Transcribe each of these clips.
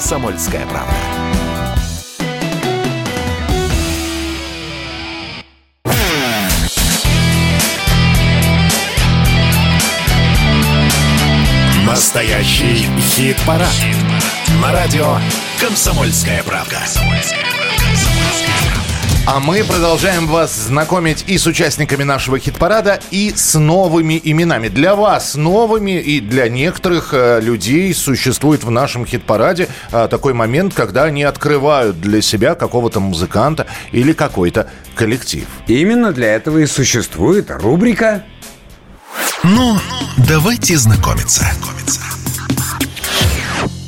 «Комсомольская правда». Настоящий хит-парад. Хит На радио «Комсомольская правда». А мы продолжаем вас знакомить и с участниками нашего хит-парада, и с новыми именами. Для вас новыми и для некоторых э, людей существует в нашем хит-параде э, такой момент, когда они открывают для себя какого-то музыканта или какой-то коллектив. Именно для этого и существует рубрика Ну, давайте знакомиться.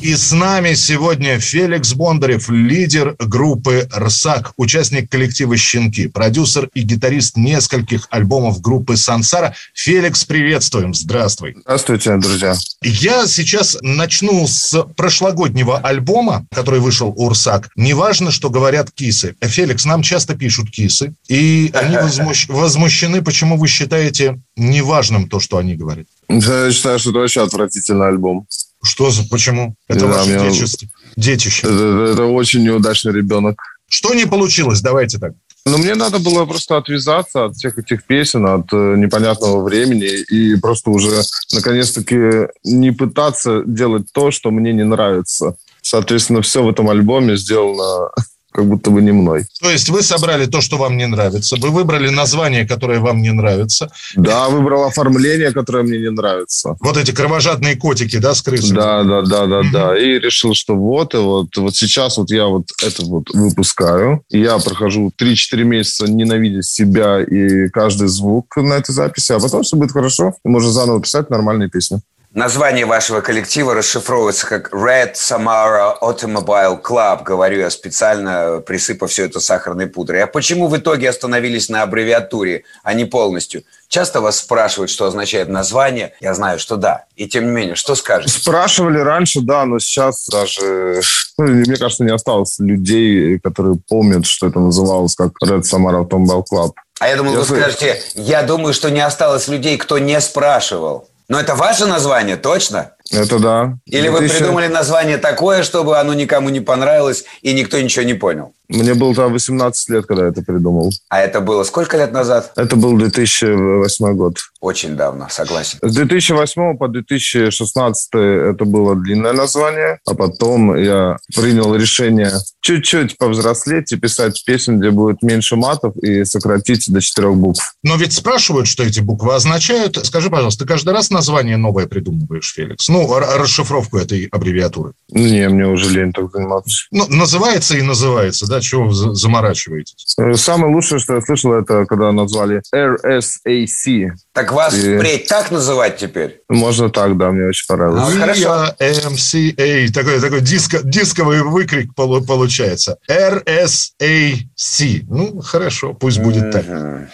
И с нами сегодня Феликс Бондарев, лидер группы «РСАК», участник коллектива «Щенки», продюсер и гитарист нескольких альбомов группы «Сансара». Феликс, приветствуем, здравствуй. Здравствуйте, друзья. Я сейчас начну с прошлогоднего альбома, который вышел у «РСАК». Неважно, что говорят кисы. Феликс, нам часто пишут кисы, и они возмущ... возмущены, почему вы считаете неважным то, что они говорят. Я считаю, что это вообще отвратительный альбом. Что за... Почему? Это Да, ваше детище. детище. Это, это- это очень неудачный ребенок. Что не получилось? Давайте так. Но мне надо было просто отвязаться от всех этих песен, от э, непонятного времени и просто уже наконец-таки не пытаться делать то, что мне не нравится. Соответственно, все в этом альбоме сделано как будто бы не мной. То есть вы собрали то, что вам не нравится, вы выбрали название, которое вам не нравится. Да, выбрал оформление, которое мне не нравится. Вот эти кровожадные котики, да, с крысами? Да, да, да, да, Мгм. да. И решил, что вот, и вот, вот сейчас вот я вот это вот выпускаю. Я прохожу 3-4 месяца ненавидя себя и каждый звук на этой записи, а потом все будет хорошо, и можно заново писать нормальные песни. Название вашего коллектива расшифровывается как Red Samara Automobile Club. Говорю я специально, присыпав все это сахарной пудрой. А почему в итоге остановились на аббревиатуре, а не полностью? Часто вас спрашивают, что означает название. Я знаю, что да. И тем не менее, что скажете? Спрашивали раньше, да, но сейчас даже, ну, мне кажется, не осталось людей, которые помнят, что это называлось как Red Samara Automobile Club. А я думал, Я вы скажете, я думаю, что не осталось людей, кто не спрашивал. Но это ваше название, точно? Это да. Или вы 2000 придумали название такое, чтобы оно никому не понравилось и никто ничего не понял? Мне было там 18 лет, когда я это придумал. А это было сколько лет назад? Это был 2008 год. Очень давно, согласен. С 2008 по 2016 это было длинное название, а потом я принял решение чуть-чуть повзрослеть и писать песен, где будет меньше матов и сократить до четырех букв. Но ведь спрашивают, что эти буквы означают. Скажи, пожалуйста, ты каждый раз название новое придумываешь, Феликс? Ну, р- расшифровку этой аббревиатуры. Не, мне уже лень так заниматься. Ну, называется и называется, да? Чего вы за- заморачиваетесь? Э, Самое лучшее, что я слышал, это когда назвали RSAC. Так вас И- впредь так называть теперь? Можно так, да, мне очень понравилось. А, хорошо. MCA. Такой, такой диско, дисковый выкрик полу- получается. RSAC. Ну, хорошо, пусть будет так. А,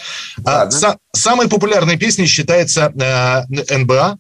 Ладно. са- самой популярной песней считается э, НБА.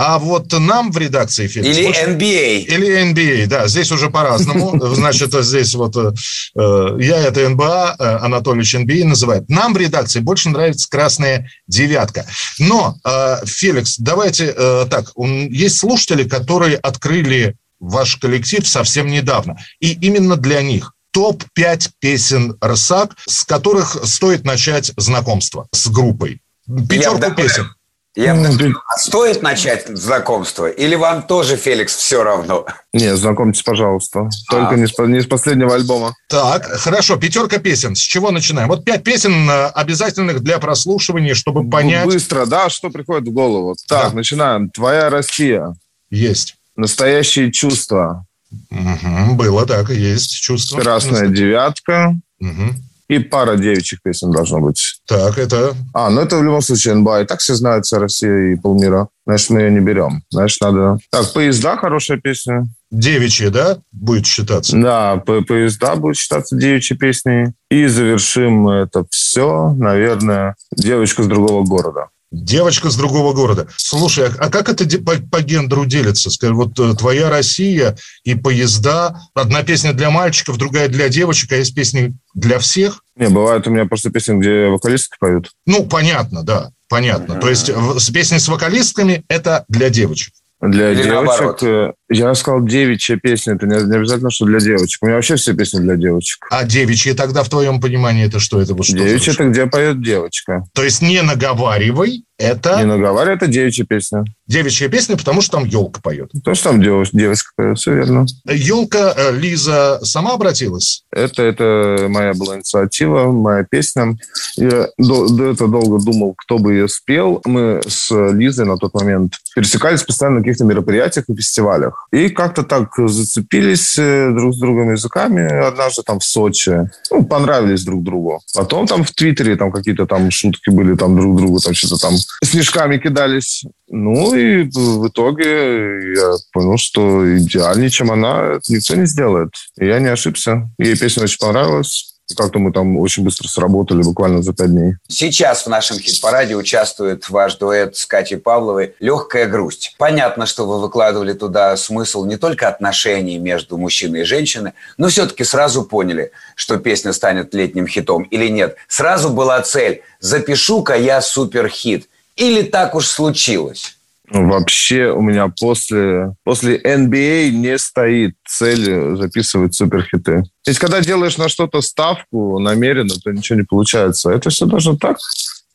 А вот нам в редакции Феликс, Или больше- NBA. Или NBA, да, здесь уже по-разному. Значит, здесь вот э, э, я это НБА, э, Анатольевич NBA называет. Нам в редакции больше нравится красная девятка. Но, Феликс, давайте так, есть слушатели, которые открыли ваш коллектив совсем недавно. И именно для них топ-5 песен РСАК, с которых стоит начать знакомство с группой. Пятерку песен. Я бы Ну, сказал, а стоит начать знакомство? Или вам тоже, Феликс, все равно? Не, знакомьтесь, пожалуйста. Только А. не, с, не с последнего альбома. Так, хорошо, пятерка песен. С чего начинаем? Вот пять песен э, обязательных для прослушивания, чтобы понять. Быстро, да, что приходит в голову. Так, Да. начинаем. Твоя Россия. Есть. Настоящие чувства. Мгм, было так, и есть чувство. Красная девятка. Мгм. И пара девичьих песен должно быть. Так, это А, ну это в любом случае НБА. И так все знают вся Россия и полмира. Значит, мы ее не берем. Значит, надо... Так, поезда хорошая песня. девичье, да, будет считаться? Да, по- поезда будет считаться девичьей песней. И завершим это все, наверное, девочка с другого города. Девочка с другого города. Слушай, а, а как это по, по гендеру делится? Скажи, вот э, твоя Россия и поезда. Одна песня для мальчиков, другая для девочек, а есть песни для всех? Не, бывает у меня просто песни, где вокалистки поют. Ну, понятно, да, понятно. То есть в- с песни с вокалистками это для девочек. Для Или девочек... наоборот? э, Я сказал девичья песня. Это не, обязательно, что для девочек. У меня вообще все песни для девочек. А девичьи тогда, в твоем понимании, это что? Это вот что? Девичья – это где поет девочка. То есть не наговаривай, это Не наговаривай, это девичья песня. девичья песня, потому что там елка поет. То, что там девоч- девочка поет, все верно. Елка, э, Лиза сама обратилась? Это, это моя была инициатива, моя песня. Я до, до этого долго думал, кто бы ее спел. Мы с Лизой на тот момент пересекались постоянно на каких-то мероприятиях и фестивалях. И как-то так зацепились э, друг с другом языками однажды там в Сочи. Ну, понравились друг другу. Потом там в Твиттере там какие-то там шутки были там друг другу, там что-то там снежками кидались. Ну и в итоге я понял, что идеальнее, чем она, никто не сделает. И я не ошибся. Ей песня очень понравилась. Как-то мы там очень быстро сработали, буквально за пять дней. Сейчас в нашем хит-параде участвует ваш дуэт с Катей Павловой «Легкая грусть». Понятно, что вы выкладывали туда смысл не только отношений между мужчиной и женщиной, но все-таки сразу поняли, что песня станет летним хитом или нет. Сразу была цель «Запишу-ка я суперхит». Или так уж случилось? Вообще у меня после, после NBA не стоит цели записывать суперхиты. Ведь когда делаешь на что-то ставку намеренно, то ничего не получается. Это все должно так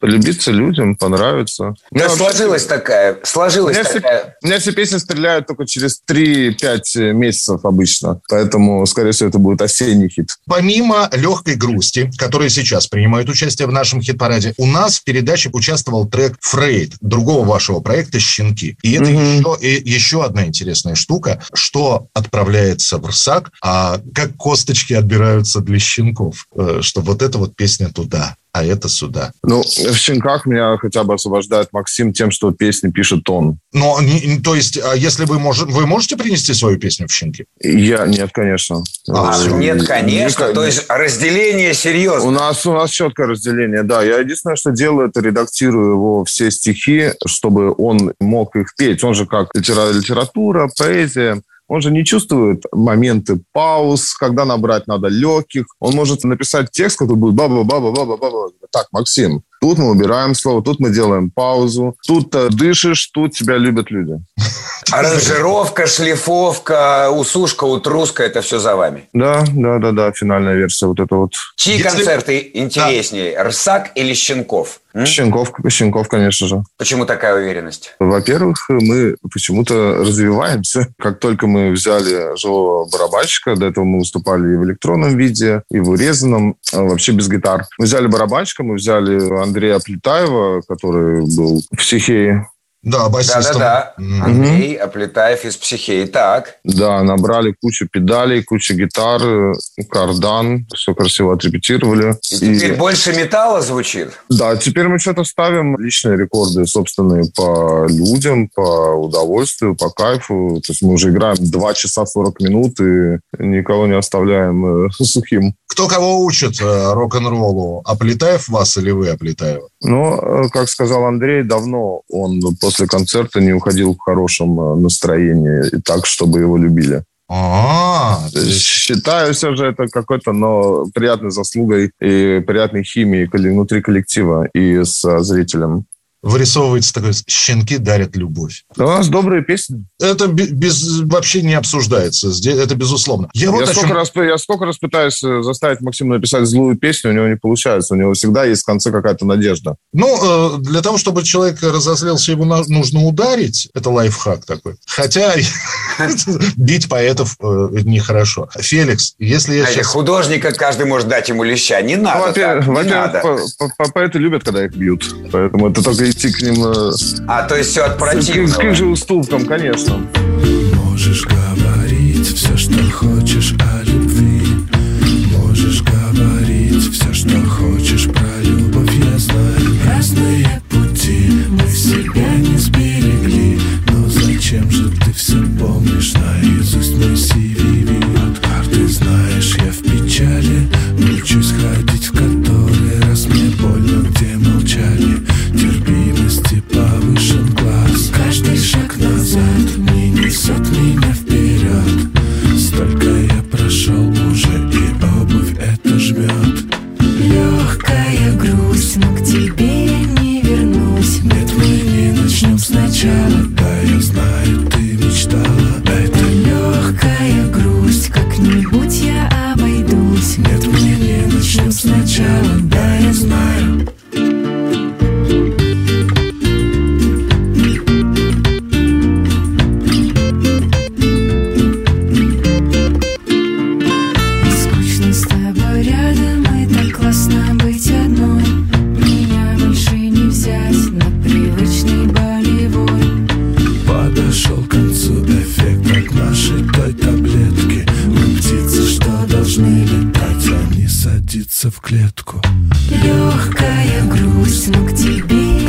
полюбиться людям, понравиться. У вообще- сложилась такая, У сложилась все, такая... у меня все песни стреляют только через 3-5 месяцев обычно. Поэтому, скорее всего, это будет осенний хит. Помимо легкой грусти, которая сейчас принимает участие в нашем хит-параде, у нас в передаче участвовал трек «Фрейд» другого вашего проекта «Щенки». И это Мгм. еще, и еще одна интересная штука, что отправляется в РСАК, а как косточки отбираются для щенков, э, что вот эта вот песня туда, а это сюда. Ну, в «Щенках» меня хотя бы освобождает Максим тем, что песни пишет он. Но, не- то есть, а если вы, мож, вы можете принести свою песню в «Щенки»? Я нет, конечно. А, Э, нет, конечно. никак- То есть разделение У серьезно. нас, у нас четкое разделение, да. Я единственное, что делаю, это редактирую его все стихи, чтобы он мог их петь. Он же как литера- литература, поэзия. Он же не чувствует моменты пауз, когда набрать надо легких. Он может написать текст, который будет баба-баба-баба-баба. Так, Максим, тут мы убираем слово, тут мы делаем паузу, тут э, дышишь, тут тебя любят люди. Аранжировка, шлифовка, усушка, утруска – это все за вами. Да, да, да, да, финальная версия вот это вот. Чьи Если- концерты интереснее, Рсак или Щенков? М? Щенков, Щенков, конечно же. Почему такая уверенность? Во-первых, мы почему-то развиваемся. Как только мы взяли живого барабанщика, до этого мы выступали и в электронном виде, и в урезанном, а вообще без гитар. Мы взяли барабанщика, мы взяли Андрея Плетаева, который был в «Психее». Да, басистом. Да-да-да. Мгм. Андрей Оплетаев из «Психеи». Так. Да, набрали кучу педалей, кучу гитар, э, кардан, все красиво отрепетировали. И теперь больше металла звучит? Да, теперь мы что-то ставим личные рекорды собственные по людям, по удовольствию, по кайфу. То есть мы уже играем 2 часа 40 минут и никого не оставляем э, сухим. Кто кого учит э, рок-н-роллу? Оплетаев вас или вы Оплетаева? Но, э, как сказал Андрей, давно он после концерта не уходил в хорошем э, настроении и так, чтобы его любили. А, то есть Считаю все же это какой-то, но приятной заслугой и приятной химией внутри коллектива и с зрителем. Вырисовывается такой «щенки дарят любовь». Да у нас добрые песни. Это бе- без, вообще не обсуждается. Здесь, это безусловно. Я, вот я, чем- сколько раз, я сколько раз пытаюсь э, заставить Максима написать злую песню, у него не получается. У него всегда есть в конце какая-то надежда. Ну, э, для того, чтобы человек разозлился, его нужно ударить. Это лайфхак такой. Хотя бить поэтов э, нехорошо. Феликс, если я сейчас... художника каждый может дать ему леща. Не надо Ну, во-первых, поэты любят, когда их бьют. Поэтому это только идти к ним э, А, то есть все от к, к их противного. же уступкам, конечно. Можешь говорить все, что хочешь о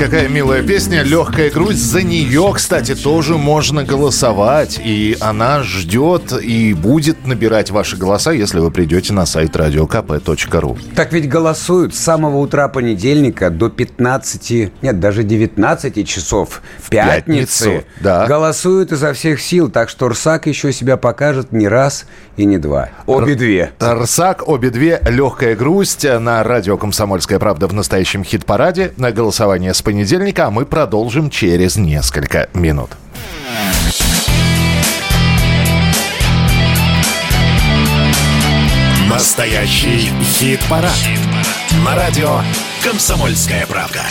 Какая милая песня, легкая грусть. За нее, кстати, тоже можно голосовать. И она ждет и будет набирать ваши голоса, если вы придете на сайт radiokp.ru. Так ведь голосуют с самого утра понедельника до 15, нет, даже 19 часов в пятницу. пятницу, да. Голосуют изо всех сил, так что Рсак еще себя покажет не раз и не два. Обе две. Рсак, обе две, легкая грусть на радио «Комсомольская правда» в настоящем хит-параде. На голосование с понедельника, а мы продолжим через несколько минут. Настоящий хит-парад. На радио «Комсомольская правда».